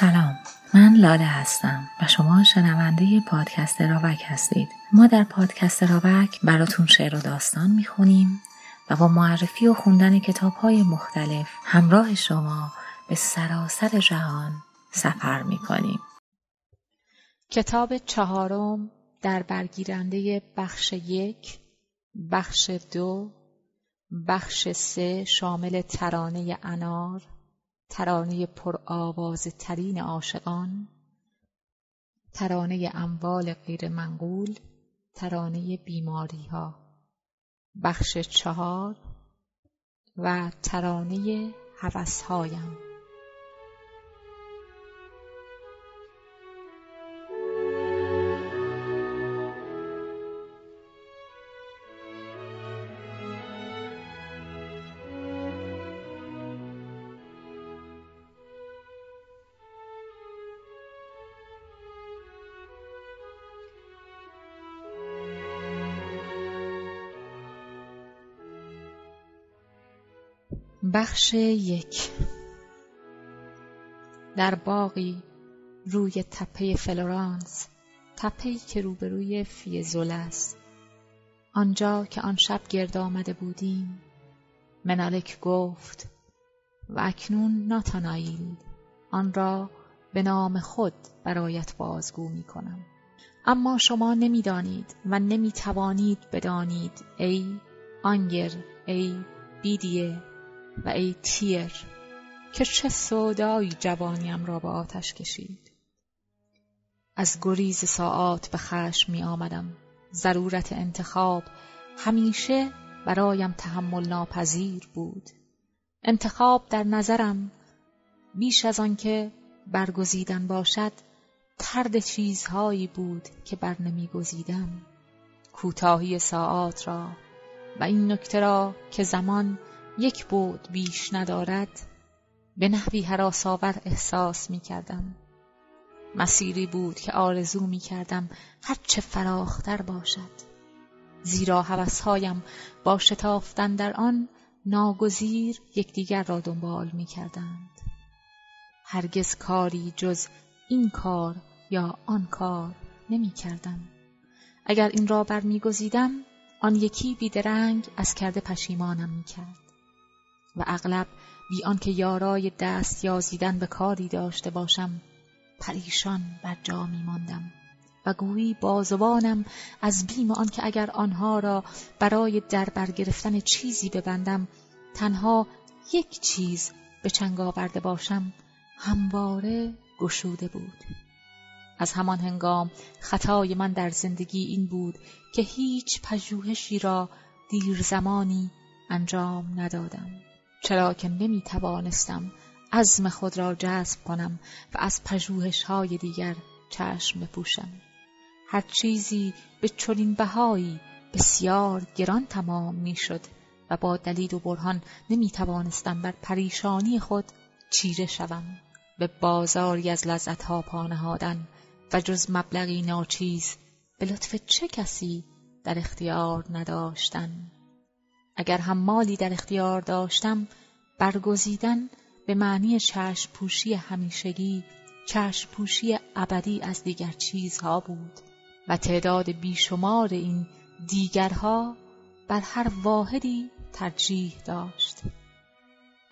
سلام. من لاله هستم و شما شنونده پادکست راوک هستید. ما در پادکست راوک براتون شعر و داستان می‌خونیم و با معرفی و خوندن کتاب های مختلف همراه شما به سراسر جهان سفر می‌کنیم. کتاب چهارم در برگیرنده بخش یک بخش دو بخش سه شامل ترانه انار ترانه پرآواز ترین عاشقان ترانه اموال غیر منقول ترانه بیماری ها بخش چهار و ترانه هوسهایم. بخش یک. در باقی روی تپه فلورانس تپهی که روبروی فیزول است. آنجا که آن شب گرد آمده بودیم منالک گفت و اکنون ناتانایل آن را به نام خود برایت بازگو می کنم. اما شما نمی‌دانید و نمی توانید بدانید ای آنگر ای بیدیه و ای تیر که چه سودایی جوانیم را به آتش کشید. از گریز ساعات به خشم می آمدم. ضرورت انتخاب همیشه برایم تحمل ناپذیر بود. انتخاب در نظرم بیش از آنکه برگزیدن باشد ترد چیزهایی بود که بر نمیگزیدم کوتاهی ساعات را و این نکته را که زمان یک بود بیش ندارد به نحوی حراسآور احساس می کردم. مسیری بود که آرزو می کردم هرچه فراختر باشد زیرا هوسهایم با شتافتن در آن ناگزیر یکدیگر را دنبال می کردند. هرگز کاری جز این کار یا آن کار نمی کردم. اگر این را برمیگزیدم آن یکی بیدرنگ از کرده پشیمانم می کرد. و اغلب بی آنکه یارای دست یازیدن به کاری داشته باشم پریشان بر جا می ماندم و گویی بازوانم از بیم آنکه اگر آنها را برای در برگرفتن چیزی ببندم تنها یک چیز به چنگ آورده باشم همواره گشوده بود. از همان هنگام خطای من در زندگی این بود که هیچ پژوهشی را دیر زمانی انجام ندادم. چرا که نمی توانستم عزم خود را جذب کنم و از پژوهش های دیگر چشم بپوشم. هر چیزی به چنین بهایی بسیار گران تمام می‌شد و با دلیل و برهان نمی توانستم بر پریشانی خود چیره شوم. به بازاری از لذتها پا نهادن و جز مبلغی ناچیز به لطف چه کسی در اختیار نداشتن؟ اگر هم مالی در اختیار داشتم برگزیدن به معنی چشم پوشی همیشگی چشم پوشی ابدی از دیگر چیزها بود و تعداد بیشمار این دیگرها بر هر واحدی ترجیح داشت.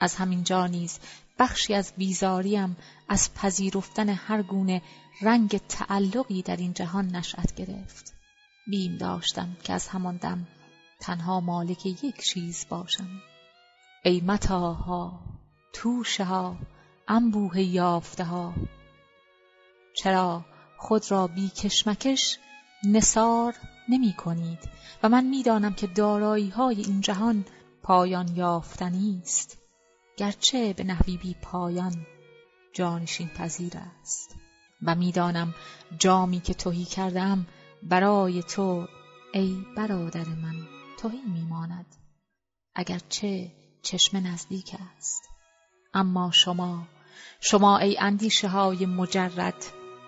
از همین جا نیز بخشی از بیزاریم از پذیرفتن هر گونه رنگ تعلقی در این جهان نشأت گرفت. بیم داشتم که از همان دم تنها مالک یک چیز باشم. ای متاها توشه ها انبوه یافته ها چرا خود را بی کشمکش نصار نمی کنید و من می‌دانم که دارایی های این جهان پایان یافتنی است. گرچه به نحوی بی پایان جانشین پذیر است. و می‌دانم جامی که توهی کردم برای تو ای برادر من. توهی میماند. اگرچه چشم نزدیک است. اما شما شما ای اندیشه های مجرد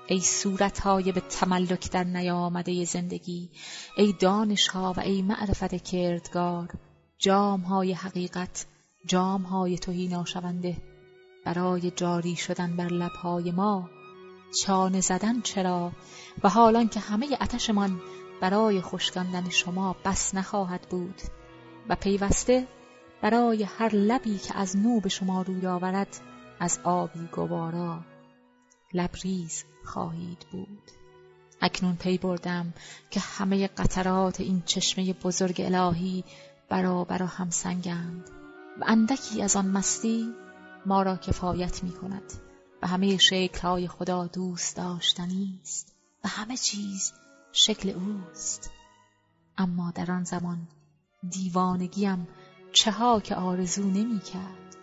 ای صورت های به تملک در نیامده زندگی ای دانش ها و ای معرفت کردگار جام های حقیقت جام های توهی ناشونده برای جاری شدن بر لبهای ما چانه زدن چرا؟ و حالان که همه اتشمان برای خشکاندن شما بس نخواهد بود و پیوسته برای هر لبی که از نو به شما روی آورد از آبی گوارا لبریز خواهید بود. اکنون پی بردم که همه قطرات این چشمه بزرگ الهی برابر هم سنگند و اندکی از آن مستی ما را کفایت می کند و همه شکلهای خدا دوست داشتنی است و همه چیز شکل اوست. اما در آن زمان دیوانگیم چه ها که آرزو نمی کرد.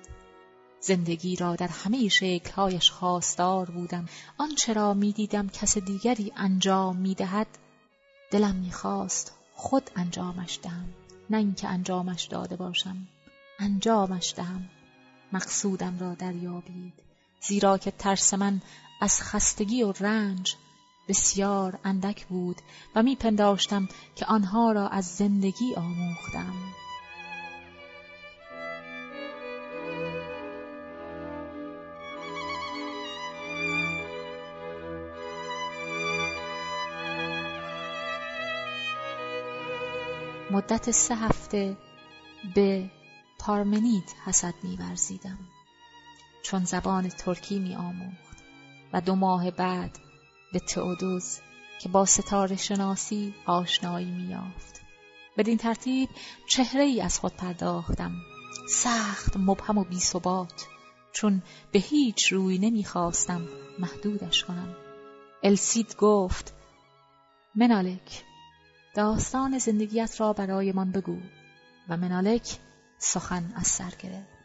زندگی را در همه شکلهایش خواستار بودم. آنچه را می دیدم کس دیگری انجام می دهد دلم می خواست خود انجامش دهم. نه اینکه انجامش داده باشم انجامش دهم. مقصودم را دریابید زیرا که ترس من از خستگی و رنج بسیار اندک بود و میپنداشتم که آنها را از زندگی آموختم. مدت سه هفته به پارمنید حسد میورزیدم. چون زبان ترکی می آموخت و دو ماه بعد به تئودوز که با ستاره شناسی آشنایی می یافت. بدین ترتیب چهره ای از خود پرداختم. سخت مبهم و بی ثبات چون به هیچ روی نمی‌خواستم محدودش کنم. السید گفت منالک داستان زندگیت را برایمان بگو و منالک سخن از سر گرفت.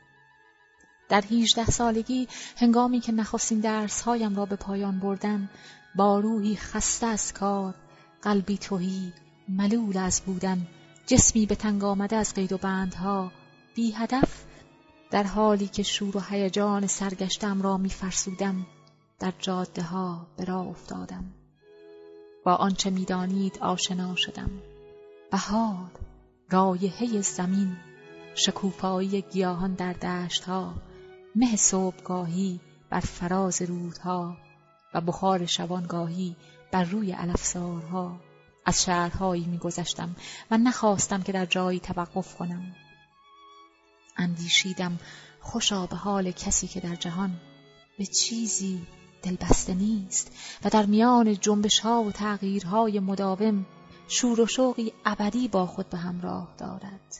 در هیجده سالگی هنگامی که نخستین درسهایم را به پایان بردم با روحی خسته از کار قلبی توهی ملول از بودن جسمی به تنگ آمده از قید و بندها. بی هدف در حالی که شور و هیجان سرگشتم را میفرسودم در جاده ها به راه افتادم. با آنچه می‌دانید آشنا شدم. بهار رایحه زمین شکوفایی گیاهان در دشتها مه صبحگاهی بر فراز رودها. و بخار شبانگاهی بر روی علفزارها از شهرهایی میگذشتم و نخواستم که در جایی توقف کنم. اندیشیدم خوشا به حال کسی که در جهان به چیزی دلبسته نیست و در میان جنبش ها و تغییرهای مداوم شور و شوقی ابدی با خود به همراه دارد.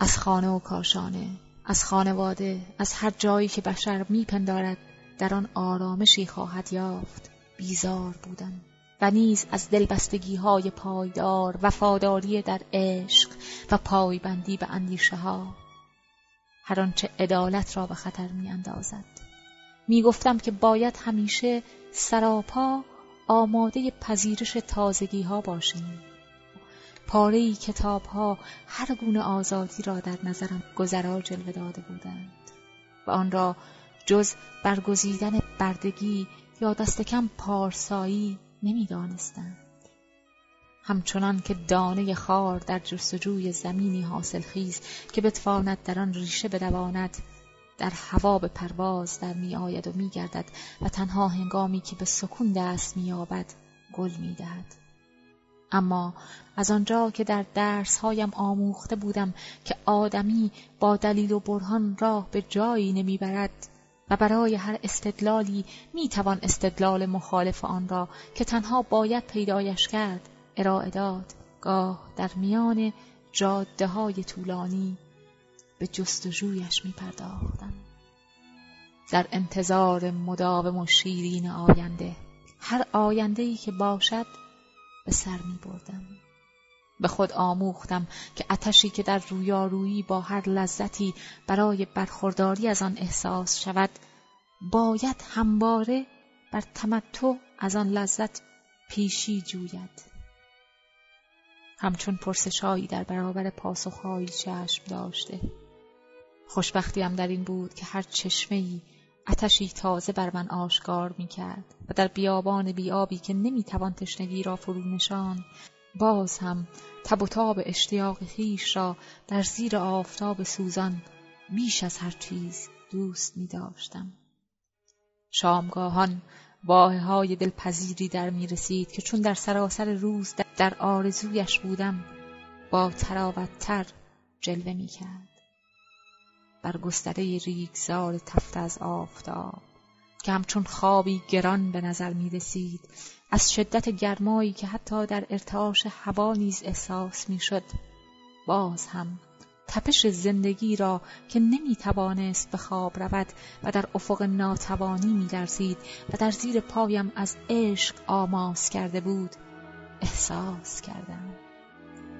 از خانه و کاشانه از خانواده از هر جایی که بشر میپندارد در آن آرامشی خواهد یافت. بیزار بودم و نیز از دلبستگی های پایدار وفاداری در عشق و پایبندی به اندیشه ها هر آنچه عدالت را به خطر می اندازد می گفتم که باید همیشه سراپا آماده پذیرش تازگی ها باشیم. پاره کتاب ها هر گونه آزادی را در نظرم گذرا جلوه داده بودند و آن را جز برگزیدن بردگی یا دست کم پارسایی نمی‌دانستند همچنان که دانه خار در جستجوی زمینی حاصل خیز که بتواند در آن ریشه بدواند در هوا به پرواز در می آید و می گردد و تنها هنگامی که به سکون دست می یابد گل می دهد. اما از آنجا که در درسهایم آموخته بودم که آدمی با دلیل و برهان راه به جایی نمی‌برد و برای هر استدلالی می‌توان استدلال مخالف آن را که تنها باید پیدایش کرد ارائه داد گاه در میان جاده های طولانی به جستجویش میپرداختم در انتظار مداوم و شیرین آینده هر آینده ای که باشد به سر می بردم. به خود آموختم که اتشی که در رویارویی با هر لذتی برای برخورداری از آن احساس شود باید همواره بر تمتع از آن لذت پیشی جوید. همچون پرسشهایی در برابر پاسخهایی چشم داشته. خوشبختیم در این بود که هر چشمهای اتشی تازه بر من آشکار می کرد و در بیابان بیابی که نمی توان تشنگی را فرو نشان باز هم تب و تاب اشتیاق خیش را در زیر آفتاب سوزان بیش از هر چیز دوست می داشتم. شامگاهان واه های دلپذیری در می رسید که چون در سراسر روز در آرزویش بودم با تراوتتر جلوه می کرد. بر گستره ریگزار تفت از آفتاب که همچون خوابی گران به نظر می رسید از شدت گرمایی که حتی در ارتعاش هوا نیز احساس می شد باز هم تپش زندگی را که نمی توانست به خواب رود و در افق ناتوانی می لرزید و در زیر پایم از عشق آماس کرده بود احساس کردم.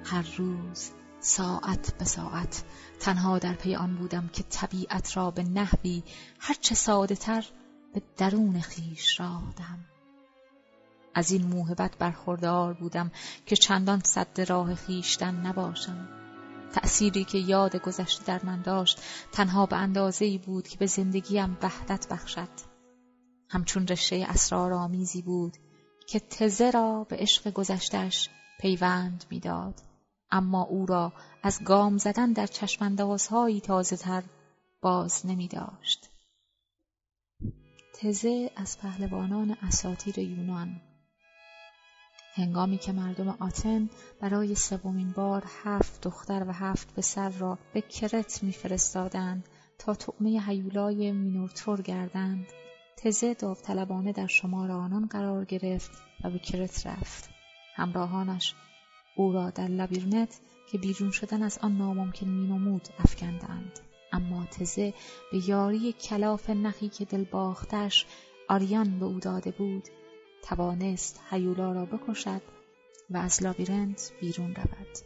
هر روز ساعت به ساعت تنها در پی آن بودم که طبیعت را به نحوی هرچه ساده تر به درون خیش را دهم از این موهبت برخوردار بودم که چندان صد راه خیشتن نباشم. تأثیری که یاد گذشته در من داشت تنها به اندازه ای بود که به زندگیم وحدت بخشد. همچون رشته اسرارآمیزی بود که تزه را به عشق گذشتش پیوند می‌داد. اما او را از گام زدن در چشماندازهایی تازه تر باز نمی داشت. تزه از پهلوانان اساتیر یونان هنگامی که مردم آتن برای سومین بار هفت دختر و هفت پسر را به کرت میفرستادند تا طعمه هیولای مینوتور گردند تزه داوطلبانه در شمار آنان قرار گرفت و به کرت رفت. همراهانش او را در لابیرنت که بیرون شدن از آن ناممکن مینمود افکندند. اما تزه به یاری کلاف نخی که دل باختش آریان به او داده بود توانست هیولا را بکشد و از لابیرنت بیرون رود.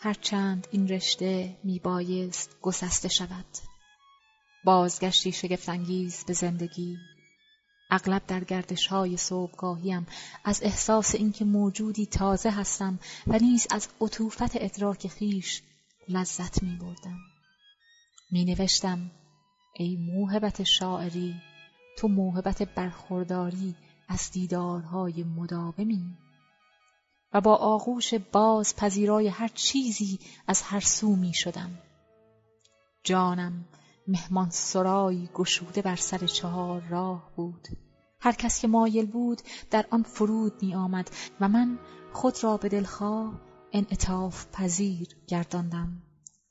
هرچند این رشته میبایست گسسته شود. بازگشتی شگفتانگیز به زندگی. اغلب در گردش های صبحگاهیم. از احساس اینکه موجودی تازه هستم و نیز از عطوفت ادراک خیش لذت می بردم. می نوشتم ای موهبت شاعری تو موهبت برخورداری از دیدارهای مداومی و با آغوش باز پذیرای هر چیزی از هر سو می شدم. جانم مهمان سرایی گشوده بر سر چهار راه بود هر کس که مایل بود در آن فرود می آمد و من خود را به دلخواه انعطاف پذیر گرداندم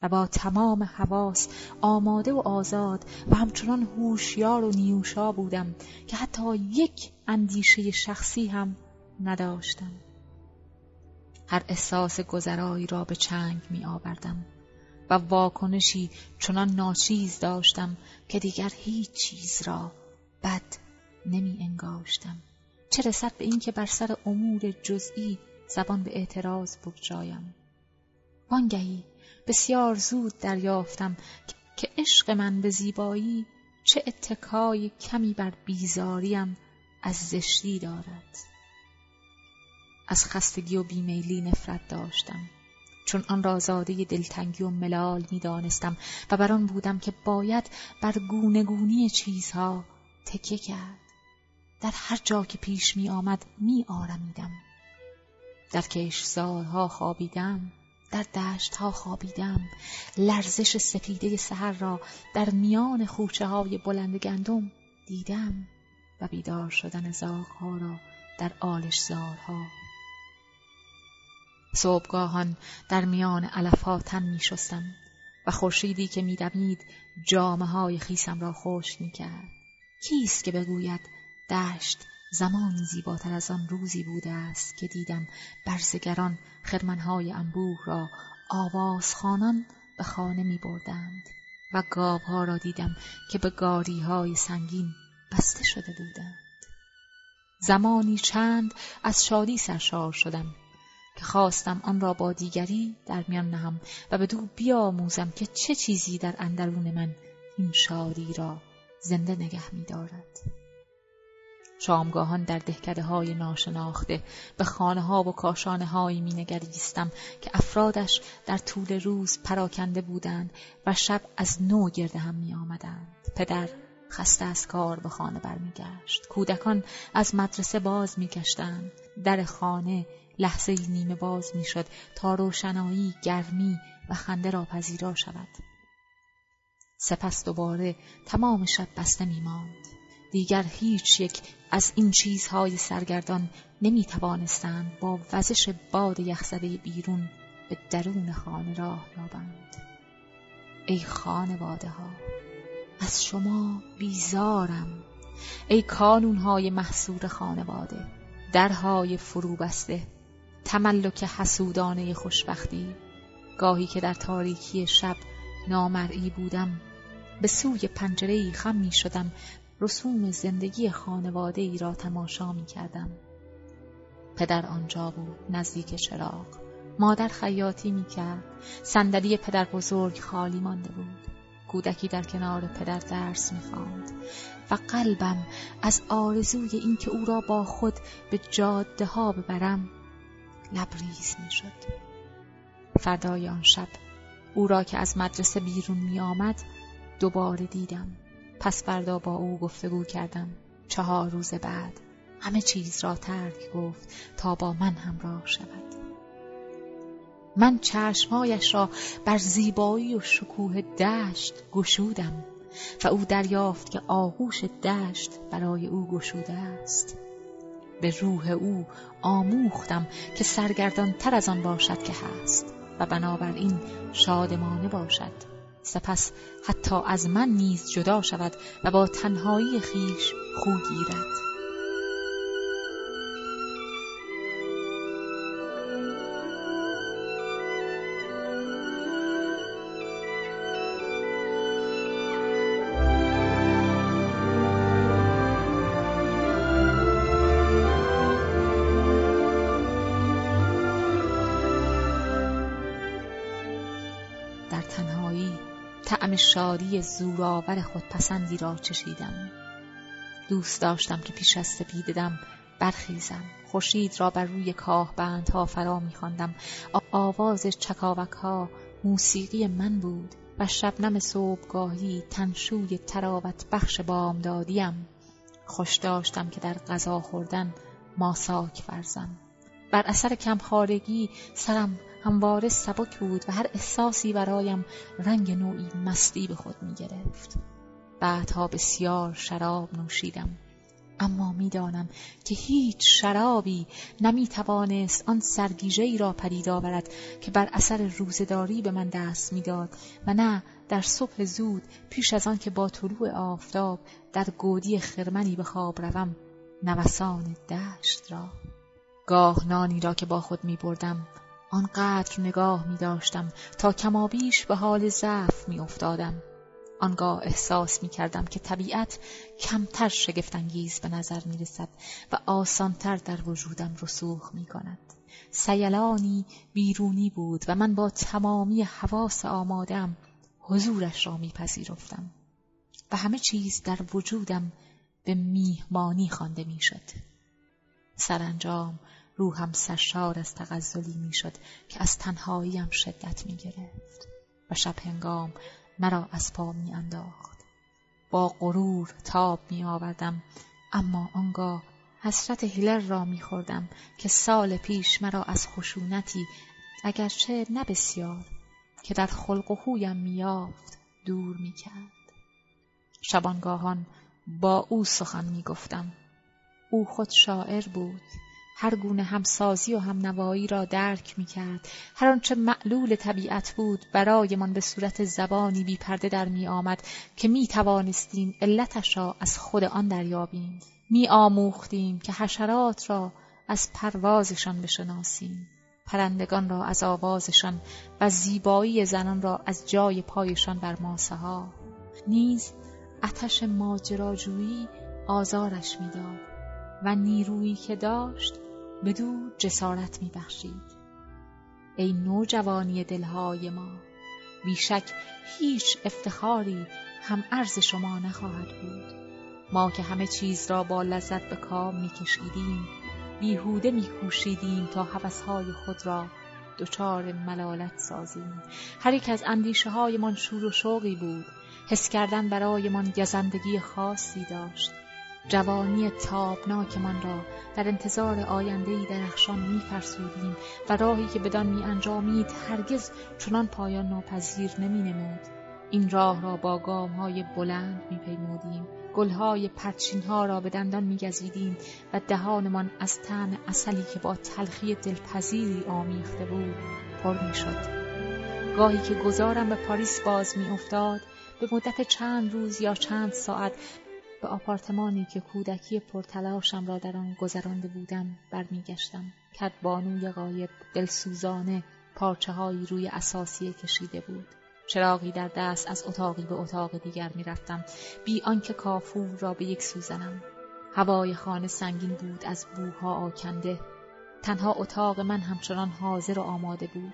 و با تمام حواس آماده و آزاد و همچنان هوشیار و نیوشا بودم که حتی یک اندیشه شخصی هم نداشتم. هر احساس گذرایی را به چنگ می آوردم و واکنشی چنان ناچیز داشتم که دیگر هیچ چیز را بد نمی انگاشتم. چه رسد به اینکه بر سر امور جزئی زبان به اعتراض بگشایم؟ وانگهی بسیار زود دریافتم که عشق من به زیبایی چه اتکای کمی بر بیزاریم از زشتی دارد. از خستگی و بیمیلی نفرت داشتم. چون آن را زاده دلتنگی و ملال می دانستم و بر آن بودم که باید بر گونگونی چیزها تکیه کرد. در هر جا که پیش می آمد می آرمیدم. در کشزارها خوابیدم. در دشت ها خوابیدم لرزش سپیده سحر را در میان خوچه های بلند گندم دیدم و بیدار شدن زاغ را در آلش زارها صبحگاهان در میان علفها تن می شستم و خورشیدی که میدمید جامه های خیسم را خوش می کرد. کیست که بگوید دشت زمانی زیباتر از آن روزی بوده است که دیدم برزگران خرمنهای انبوه را آوازخانان به خانه می بردند و گاوها را دیدم که به گاری های سنگین بسته شده بودند. زمانی چند از شادی سرشار شدم که خواستم آن را با دیگری در میان نهم و به دو بیاموزم که چه چیزی در اندرون من این شادی را زنده نگه می دارد. شامگاهان در دهکده های ناشناخته به خانه ها و کاشانه هایی می نگریستم که افرادش در طول روز پراکنده بودند و شب از نو گرده هم می آمدند. پدر خسته از کار به خانه برمیگشت. کودکان از مدرسه باز میگشتند. در خانه لحظه نیمه باز می‌شد تا روشنایی، گرمی و خنده را پذیرا شود. سپس دوباره تمام شب بسته می ماند. دیگر هیچ یک از این چیزهای سرگردان نمی توانستند با وزش باد یخزده بیرون به درون خانه راه یابند. ای خانواده ها از شما بیزارم ای کانونهای محصور خانواده درهای فرو بسته تملک حسودانه خوشبختی گاهی که در تاریکی شب نامرئی بودم به سوی پنجره خم می شدم رسوم زندگی خانواده ای را تماشا می کردم. پدر آنجا بود نزدیک چراغ. مادر خیاطی می کرد. صندلی پدر بزرگ خالی مانده بود. کودکی در کنار پدر درس می و قلبم از آرزوی اینکه او را با خود به جاده ها ببرم لبریز می شد. فردای آن شب او را که از مدرسه بیرون می آمد دوباره دیدم. پس فردا با او گفتگو کردم. چهار روز بعد همه چیز را ترک گفت تا با من همراه شود. من چشمایش را بر زیبایی و شکوه دشت گشودم و او دریافت که آغوش دشت برای او گشوده است. به روح او آموختم که سرگردان تر از آن باشد که هست و بنابراین شادمانه باشد. سپس حتی از من نیز جدا شود و با تنهایی خیش خو گیرد. شادی زورآور خودپسندی را چشیدم. دوست داشتم که پیش از سپیددم برخیزم. خورشید را بر روی کاه بندها فرا میخواندم. آواز چکاوک ها موسیقی من بود و شبنم صبحگاهی تنشوی تراوت بخش بامدادیم. خوش داشتم که در غذا خوردن ماساک ورزم. بر اثر کمخارگی سرم همواره سبک بود و هر احساسی برایم رنگ نوعی مستی به خود می گرفت. بعدها بسیار شراب نوشیدم اما می‌دانم که هیچ شرابی نمی توانست آن سرگیجه ای را پدید آورد که بر اثر روزداری به من دست می‌داد و نه در صبح زود پیش از آن که با طلوع آفتاب در گودی خرمنی به خواب روم نوسان دشت را گاه نانی را که با خود می بردم آنقدر نگاه می داشتم تا کمابیش به حال ضعف می افتادم. آنگاه احساس می کردم که طبیعت کمتر شگفتانگیز به نظر می رسد و آسانتر در وجودم رسوخ می کند. سیلانی بیرونی بود و من با تمامی حواس آمادم حضورش را میپذیرفتم و همه چیز در وجودم به میهمانی خوانده می‌شد. سرانجام روحم سرشار از تغزلی می‌شد که از تنهاییم شدت می گرفت و شب هنگام مرا از پا می انداخت. با غرور تاب می آوردم اما آنگاه حسرت هیلر را می خوردم که سال پیش مرا از خشونتی اگرچه نه بسیار که در خلق و خویم میافت دور می کرد. شبانگاهان با او سخن می گفتم. او خود شاعر بود هر گونه همسازی و همنوایی را درک می کرد. هر آنچه معلول طبیعت بود برایمان به صورت زبانی بی پرده در می آمد که می توانستیم علتش را از خود آن دریابیم. می آموختیم که حشرات را از پروازشان بشناسیم. پرندگان را از آوازشان و زیبایی زنان را از جای پایشان بر ماسه ها. نیز اتش ماجراجویی آزارش می‌داد و نیرویی که داشت بدو جسارت می بخشید. ای نوجوانی دلهای ما بیشک هیچ افتخاری هم عرض شما نخواهد بود. ما که همه چیز را با لذت به کام می کشیدیم بیهوده می کوشیدیم تا حوثهای خود را دچار ملالت سازیم. هر یک از اندیشه هایمان شور و شوقی بود. حس کردن برایمان گزندگی خاصی داشت. جوانی تابناکمان را در انتظار آیندهای درخشان میفرسودیم و راهی که بدان می انجامید هرگز چنان پایان ناپذیر نمی نمود. این راه را با گام های بلند میپیمودیم گلهای ها را به دندان میگزیدیم و دهانمان از طعم اصلی که با تلخی دلپذیری آمیخته بود پر می‌شد گاهی که گذارم به پاریس باز میافتاد به مدت چند روز یا چند ساعت به آپارتمانی که کودکی پرتلاشم را در آن گذرانده بودم برمیگشتم. کت بانوی غایب دلسوزانه پارچه هایی روی اساسیه کشیده بود. چراغی در دست از اتاقی به اتاق دیگر می‌رفتم. بی آنکه کافور را به یک سوزنم. هوای خانه سنگین بود از بوها آکنده. تنها اتاق من همچنان حاضر و آماده بود.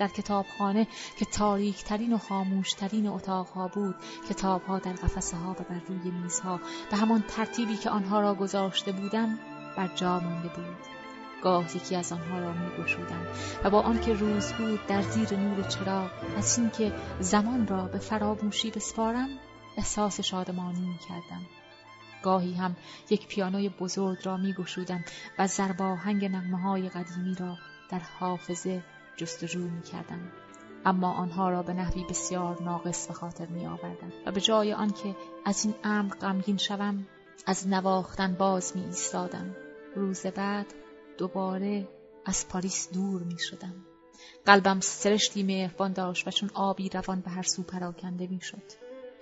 در کتابخانه که تاریکترین و خاموشترین اتاقها بود کتابها در قفسه ها و بر روی میزها به همان ترتیبی که آنها را گذاشته بودم بر جا مانده بود گاه یکی از آنها را می و با آنکه روز بود در زیر نور چراغ از اینکه زمان را به فراموشی بسپارم احساس شادمانی می کردم. گاهی هم یک پیانوی بزرگ را می گشودم و زرباهنگ نغمه های قدیمی را در حافظه جستجو کردم. اما آنها را به نحوی بسیار ناقص به خاطر می و به جای آنکه از این امر غمگین شوم از نواختن باز می ایستادم روز بعد دوباره از پاریس دور می شدم. قلبم سرشتی مهربان داشت و چون آبی روان به هر سو پراکنده می شد.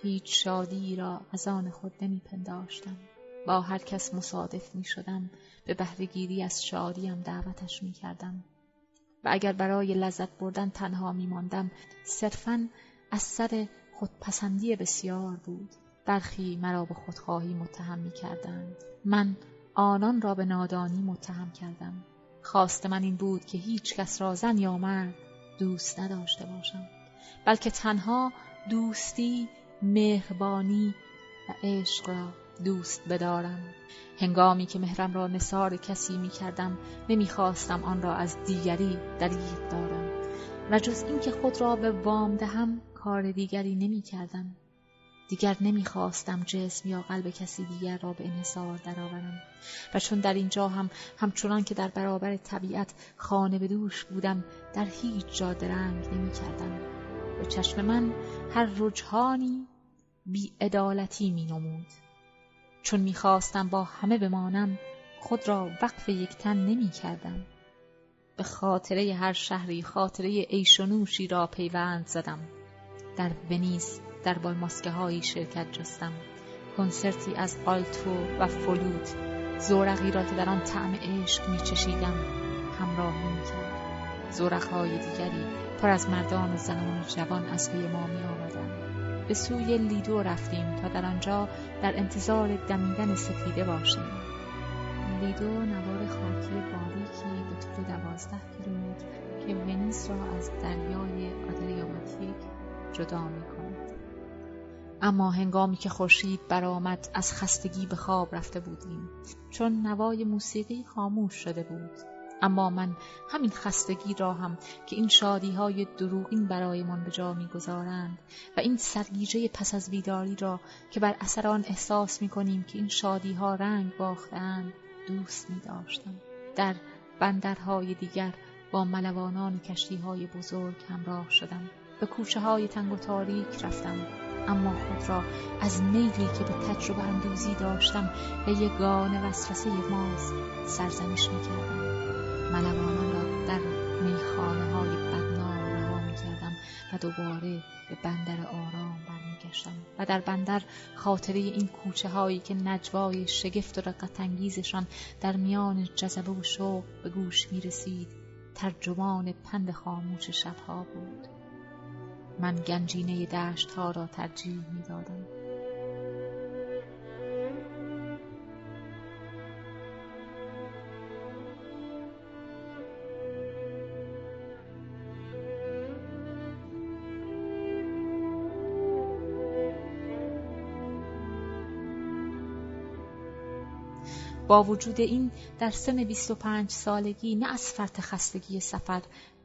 هیچ شادی را از آن خود نمی پنداشتم. با هر کس مصادف می شدم به بهرهگیری از شادیم دعوتش می کردم. و اگر برای لذت بردن تنها می ماندم صرفا از سر خودپسندی بسیار بود. برخی مرا به خودخواهی متهم می کردند. من آنان را به نادانی متهم کردم خواست من این بود که هیچ کس را زن یا مرد دوست نداشته باشم بلکه تنها دوستی مهربانی و عشق را دوست بدارم هنگامی که مهرم را نصار کسی می کردم نمی خواستم آن را از دیگری دریغ دارم و جز اینکه خود را به وام دهم کار دیگری نمی کردم دیگر نمی‌خواستم جسم یا قلب کسی دیگر را به انحصار درآورم و چون در اینجا هم همچنان که در برابر طبیعت خانه به دوش بودم در هیچ جا درنگ نمی کردم. به چشم من هر رجحانی بیعدالتی می نمود. چون می‌خواستم با همه بمانم خود را وقف یک تن نمی کردم. به خاطره هر شهری خاطره ایشونوشی را پیوند زدم. در ونیز در ماسکه هایی شرکت جستم کنسرتی از آلتو و فلوت زورقی را که در آن طعم عشق می چشیدم همراه می کرد زورق های دیگری پر از مردان و زنان جوان از روی ما می آمدن. به سوی لیدو رفتیم تا در آنجا در انتظار دمیدن سفیده باشیم. لیدو نوار خاکی باریکی به طول دوازده کیلومتر که ونیس را از دریای آدریاماتیک جدا می کند. اما هنگامی که خورشید برآمد از خستگی به خواب رفته بودیم. چون نوای موسیقی خاموش شده بود. اما من همین خستگی را هم که این شادی های دروغین برایمان به جا می‌گذارند و این سرگیجه پس از بیداری را که بر اثر آن احساس می کنیم که این شادی ها رنگ باختند دوست می داشتم. در بندرهای دیگر با ملوانان کشتی های بزرگ همراه شدم. به کوچه های تنگ و تاریک رفتم. اما خود را از میلی که به تجربه اندوزی داشتم به یگان وسوسه ماز سرزنش می‌کردم. دوباره به بندر آرام برمیگشتم و در بندر خاطره این کوچه هایی که نجوای شگفت و رقتانگیزشان در میان جذبه و شوق به گوش می‌رسید ترجمان پند خاموش شبها بود من گنجینه دشت ها را ترجیح می دادم. با وجود این در سن 25 سالگی نه از فرط خستگی سفر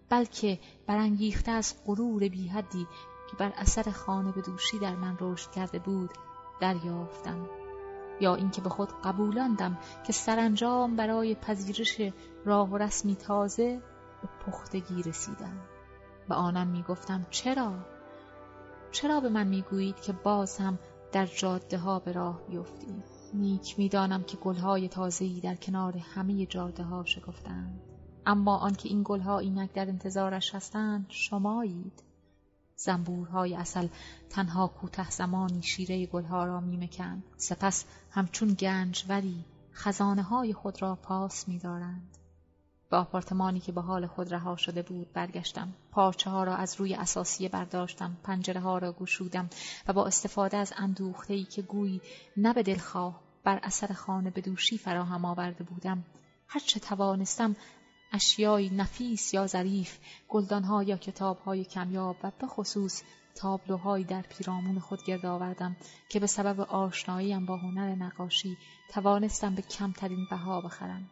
بلکه برانگیخته از غرور بیحدی که بر اثر خانه به دوشی در من رشد کرده بود دریافتم. یا اینکه به خود قبولاندم که سرانجام برای پذیرش راه و رسمی تازه به پختگی رسیدم. و آنم می‌گفتم چرا؟ چرا به من می‌گویید که باز هم در جاده ها به راه بیفتیم؟ نیک می‌دانم که گلهای تازه‌ای در کنار همه جاده ها شکفتند اما آنکه این گلها اینک در انتظارش هستند شمایید. زنبورهای اصل تنها کوته زمانی شیره گلها را میمکند. سپس همچون گنجوری خزانه های خود را پاس میدارند. به آپارتمانی که به حال خود رها شده بود برگشتم. پارچه ها را از روی اساسیه برداشتم. پنجره ها را گشودم و با استفاده از اندوخته که گویی نه به دلخواه بر اثر خانه به دوشی فراهم آورده بودم. هرچه توانستم اشیای نفیس یا ظریف گلدانها یا کتابهای کمیاب و به خصوص تابلوهایی در پیرامون خود گرد آوردم که به سبب آشناییم با هنر نقاشی توانستم به کمترین بها بخرم.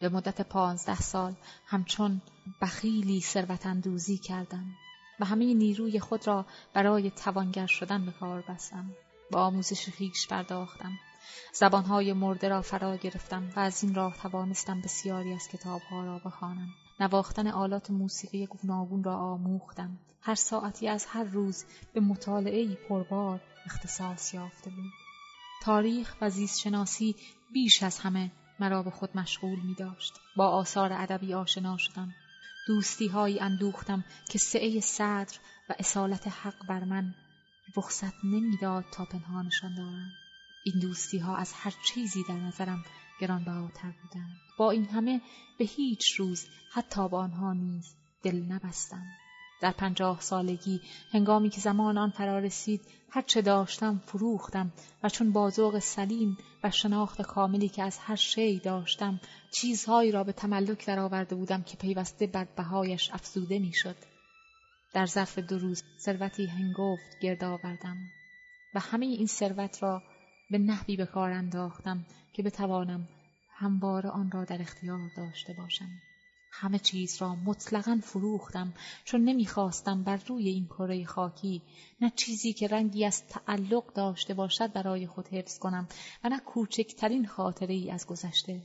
به مدت پانزده سال همچون بخیلی ثروت اندوزی کردم و همه نیروی خود را برای توانگر شدن به کار بستم. با آموزش خیش پرداختم. زبانهای مرده را فرا گرفتم و از این راه توانستم بسیاری از کتابها را بخوانم نواختن آلات موسیقی گوناگون را آموختم هر ساعتی از هر روز به مطالعه پربار اختصاص یافته بود تاریخ و زیستشناسی بیش از همه مرا به خود مشغول می داشت. با آثار ادبی آشنا شدم. دوستی هایی اندوختم که سعه صدر و اصالت حق بر من رخصت نمی‌داد تا پنهانشان دارم. این دوستی ها از هر چیزی در نظرم گرانبهاتر بودند. با این همه به هیچ روز حتی با آنها نیز دل نبستم. در پنجاه سالگی هنگامی که زمان آن فرا رسید هر چه داشتم فروختم و چون بازوق سلیم و شناخت کاملی که از هر شی داشتم چیزهایی را به تملک درآورده بودم که پیوسته بر بهایش افزوده می‌شد در ظرف دو روز ثروتی هنگفت گرد آوردم و همه این ثروت را به نحوی به کار انداختم که بتوانم همواره آن را در اختیار داشته باشم. همه چیز را مطلقا فروختم چون نمی‌خواستم بر روی این کره خاکی نه چیزی که رنگی از تعلق داشته باشد برای خود حفظ کنم و نه کوچکترین خاطره ای از گذشته.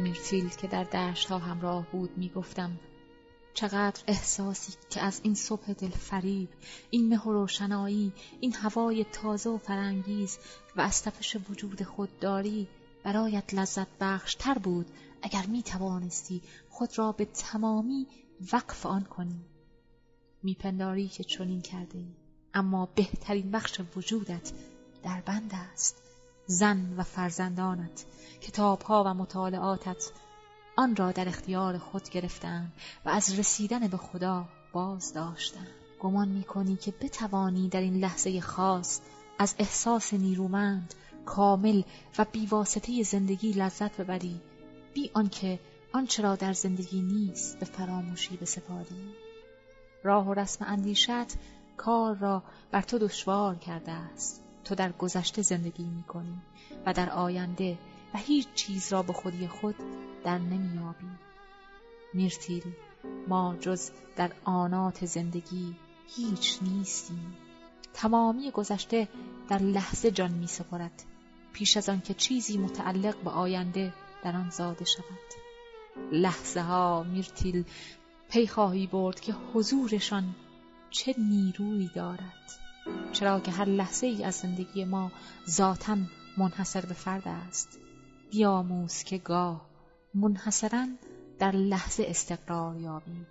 به که در دشت ها همراه بود می‌گفتم چقدر احساسی که از این صبح دلفریب این مه و روشنایی این هوای تازه و فرانگیز و از تپش وجود خود داری برایت لذت بخش تر بود اگر می توانستی خود را به تمامی وقف آن کنی. میپنداری که چنین کرده اما بهترین بخش وجودت در بند است. زن و فرزندانت کتابها و مطالعاتت آن را در اختیار خود گرفتند و از رسیدن به خدا باز داشتند گمان می که بتوانی در این لحظه خاص از احساس نیرومند کامل و بیواسطه زندگی لذت ببری بی آنکه آنچه را در زندگی نیست به فراموشی بسپاری. راه و رسم اندیشت کار را بر تو دشوار کرده است. تو در گذشته زندگی می کنی و در آینده و هیچ چیز را به خودی خود در نمیابی میرتیل ما جز در آنات زندگی هیچ نیستیم. تمامی گذشته در لحظه جان می سپرد پیش از آن که چیزی متعلق به آینده در آن زاده شود. لحظه ها میرتیل پی خواهی برد که حضورشان چه نیرویی دارد. چرا که هر لحظه ای از زندگی ما ذاتا منحصر به فرد است. بیاموز که گاه منحصرا در لحظه استقرار یابی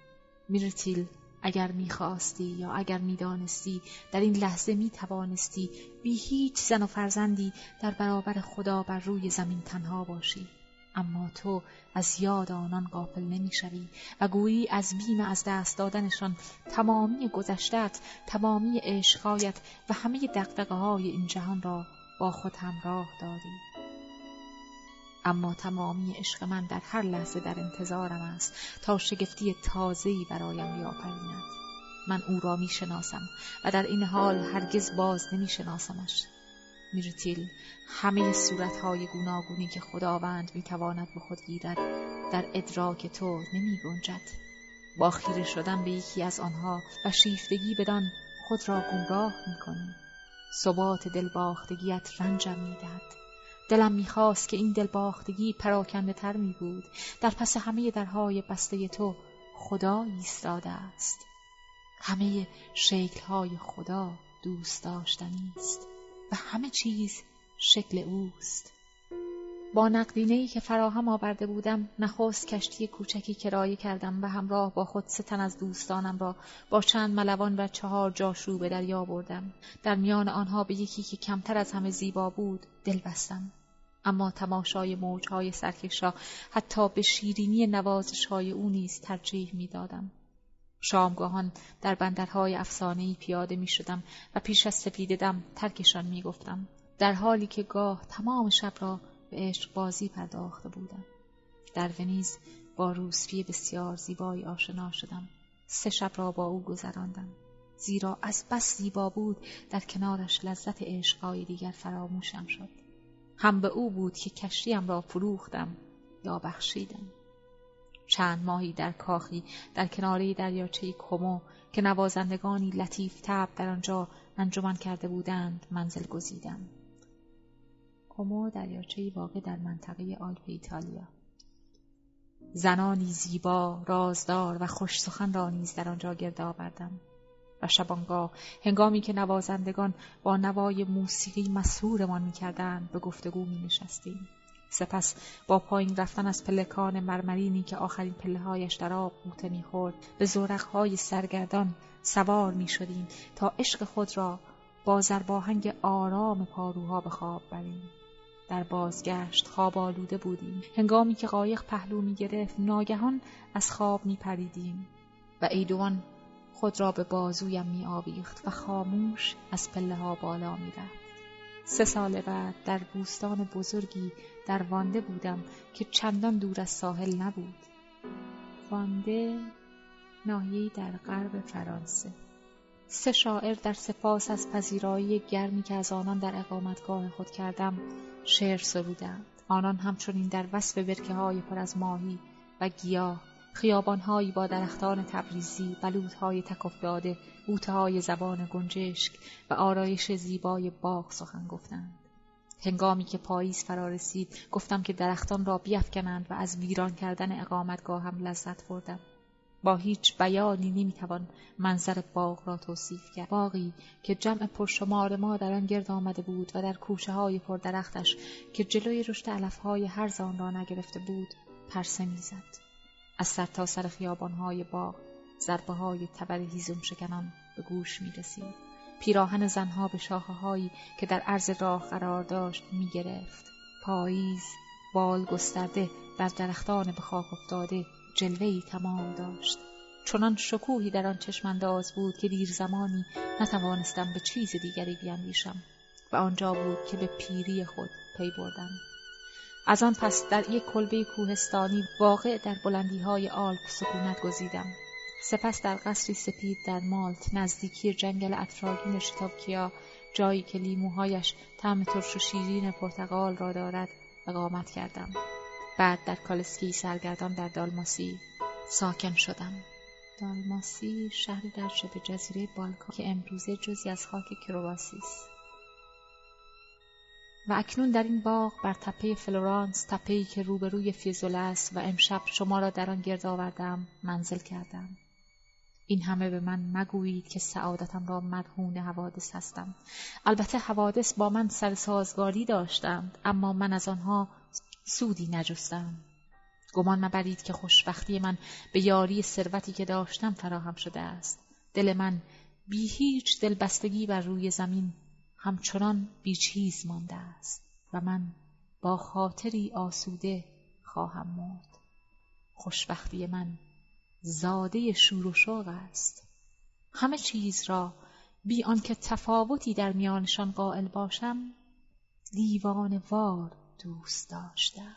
میرتیل اگر می‌خواستی یا اگر می‌دانستی در این لحظه می‌توانستی بی هیچ زن و فرزندی در برابر خدا بر روی زمین تنها باشی. اما تو از یاد آنان غافل نمی‌شوی و گویی از بیم از دست دادنشان تمامی گذشتت تمامی عشقهایت و همه دقدقه های این جهان را با خود همراه دادی. اما تمامی عشق من در هر لحظه در انتظارم است تا شگفتی تازه‌ای برایم بیافریند من او را می‌شناسم و در این حال هرگز باز نمیشناسمش. میرتیل همه صورتهای گوناگونی که خداوند می‌تواند به خود گیرد در ادراک تو نمی گنجد با خیره شدن به یکی از آنها و شیفتگی بدان خود را گمراه می‌کنی. ثبات دلباختگیت رنجم می‌دهد. دلم می‌خواست که این دلباختگی پراکنده تر می بود در پس همه درهای بسته تو خدا ایستاده است. همه شکلهای خدا دوست داشتنی است. و همه چیز شکل اوست. با نقدینه‌ای که فراهم آورده بودم نخست کشتی کوچکی کرایه کردم و همراه با خود سه تن از دوستانم را با چند ملوان و چهار جاشو به دریا بردم. در میان آنها به یکی که کمتر از همه زیبا بود دل بستم. اما تماشای موجهای سرکش را حتی به شیرینی نوازشهای او نیز ترجیح می‌دادم. شامگاهان در بندرهای افسانهای پیاده می شدم و پیش از سپید دم ترکشان می گفتم. در حالی که گاه تمام شب را به عشق بازی پرداخته بودم. در ونیز با روسفی بسیار زیبایی آشنا شدم. سه شب را با او گذراندم. زیرا از بس زیبا بود در کنارش لذت عشقهای دیگر فراموشم شد. هم به او بود که کشتیم را فروختم یا بخشیدم. چند ماهی در کاخی در کناره دریاچه کمو که نوازندگانی لطیف تب در آنجا انجمن کرده بودند منزل گزیدم. کومو دریاچه واقع در منطقه آلپ ایتالیا. زنانی زیبا رازدار و خوش سخن را نیز در آنجا گرد آوردم. و شبانگاه هنگامی که نوازندگان با نوای موسیقی مسهورمان می‌کردند به گفتگو می نشستیم. سپس با پایین رفتن از پلکان مرمرینی که آخرین پله هایش در آب بوته می‌خورد به زورقهای سرگردان سوار می شدیم تا عشق خود را با زرباهنگ آرام پاروها به خواب بریم. در بازگشت خواب آلوده بودیم هنگامی که قایق پهلو می گرفت ناگهان از خواب می پریدیم و ایدوان خود را به بازویم می آویخت و خاموش از پله ها بالا می. سه سال بعد در بوستان بزرگی در وانده بودم که چندان دور از ساحل نبود. وانده ناحیه‌ای در غرب فرانسه. سه شاعر در سپاس از پذیرایی گرمی که از آنان در اقامتگاه خود کردم شعر سرودند. آنان همچنین در وصف برکه های پر از ماهی و گیاه خیابانهایی با درختان تبریزی، بلودهای تک افتاده، های زبان گنجشک و آرایش زیبای باغ سخن گفتند. هنگامی که پاییز فرا رسید گفتم که درختان را بیافکنند و از ویران کردن اقامتگاه هم لذت بردم. با هیچ بیانی نمی‌توان منظر باغ را توصیف کرد باغی که جمع پرشمار ما در آن گرد آمده بود و در کوچه های پردرختش که جلوی رشد علف های هر زان را نگرفته بود پرسه می‌زد از سرتاسر سر خیابانهای باغ ضربه های تبر هیزم شکنان به گوش می رسید. پیراهن زنها به شاخه هایی که در عرض راه قرار داشت می گرفت. پاییز بال گسترده بر درختان به خاک افتاده جلوهی تمام داشت. چنان شکوهی در آن چشمانداز بود که دیر زمانی نتوانستم به چیز دیگری بیاندیشم و آنجا بود که به پیری خود پی بردم. از آن پس در یک کلبه کوهستانی واقع در بلندی های آلپ سکونت گزیدم. سپس در قصری سپید در مالت نزدیکی جنگل اطراگین شتابکیا جایی که لیموهایش طعم ترش و شیرین پرتقال را دارد اقامت کردم. بعد در کالسکه‌ای سرگردان در دالماسی ساکن شدم. دالماسی شهری در شبه جزیره بالکان که امروزه جزی از خاک کرواسی است. و اکنون در این باغ بر تپه فلورانس تپه‌ای که روبروی فیزول است و امشب شما را در آن گرد آوردم منزل کردم. این همه به من مگویید که سعادتم را مرهون حوادث هستم. البته حوادث با من سر سازگاری داشتند اما من از آنها سودی نجستم. گمان مبرید که خوشبختی من به یاری ثروتی که داشتم فراهم شده است. دل من بی هیچ دلبستگی بر روی زمین همچنان بیچیز مانده است و من با خاطری آسوده خواهم مرد. خوشبختی من زاده شور و شوق است. همه چیز را بی آنکه تفاوتی در میانشان قائل باشم دیوان وار دوست داشتم.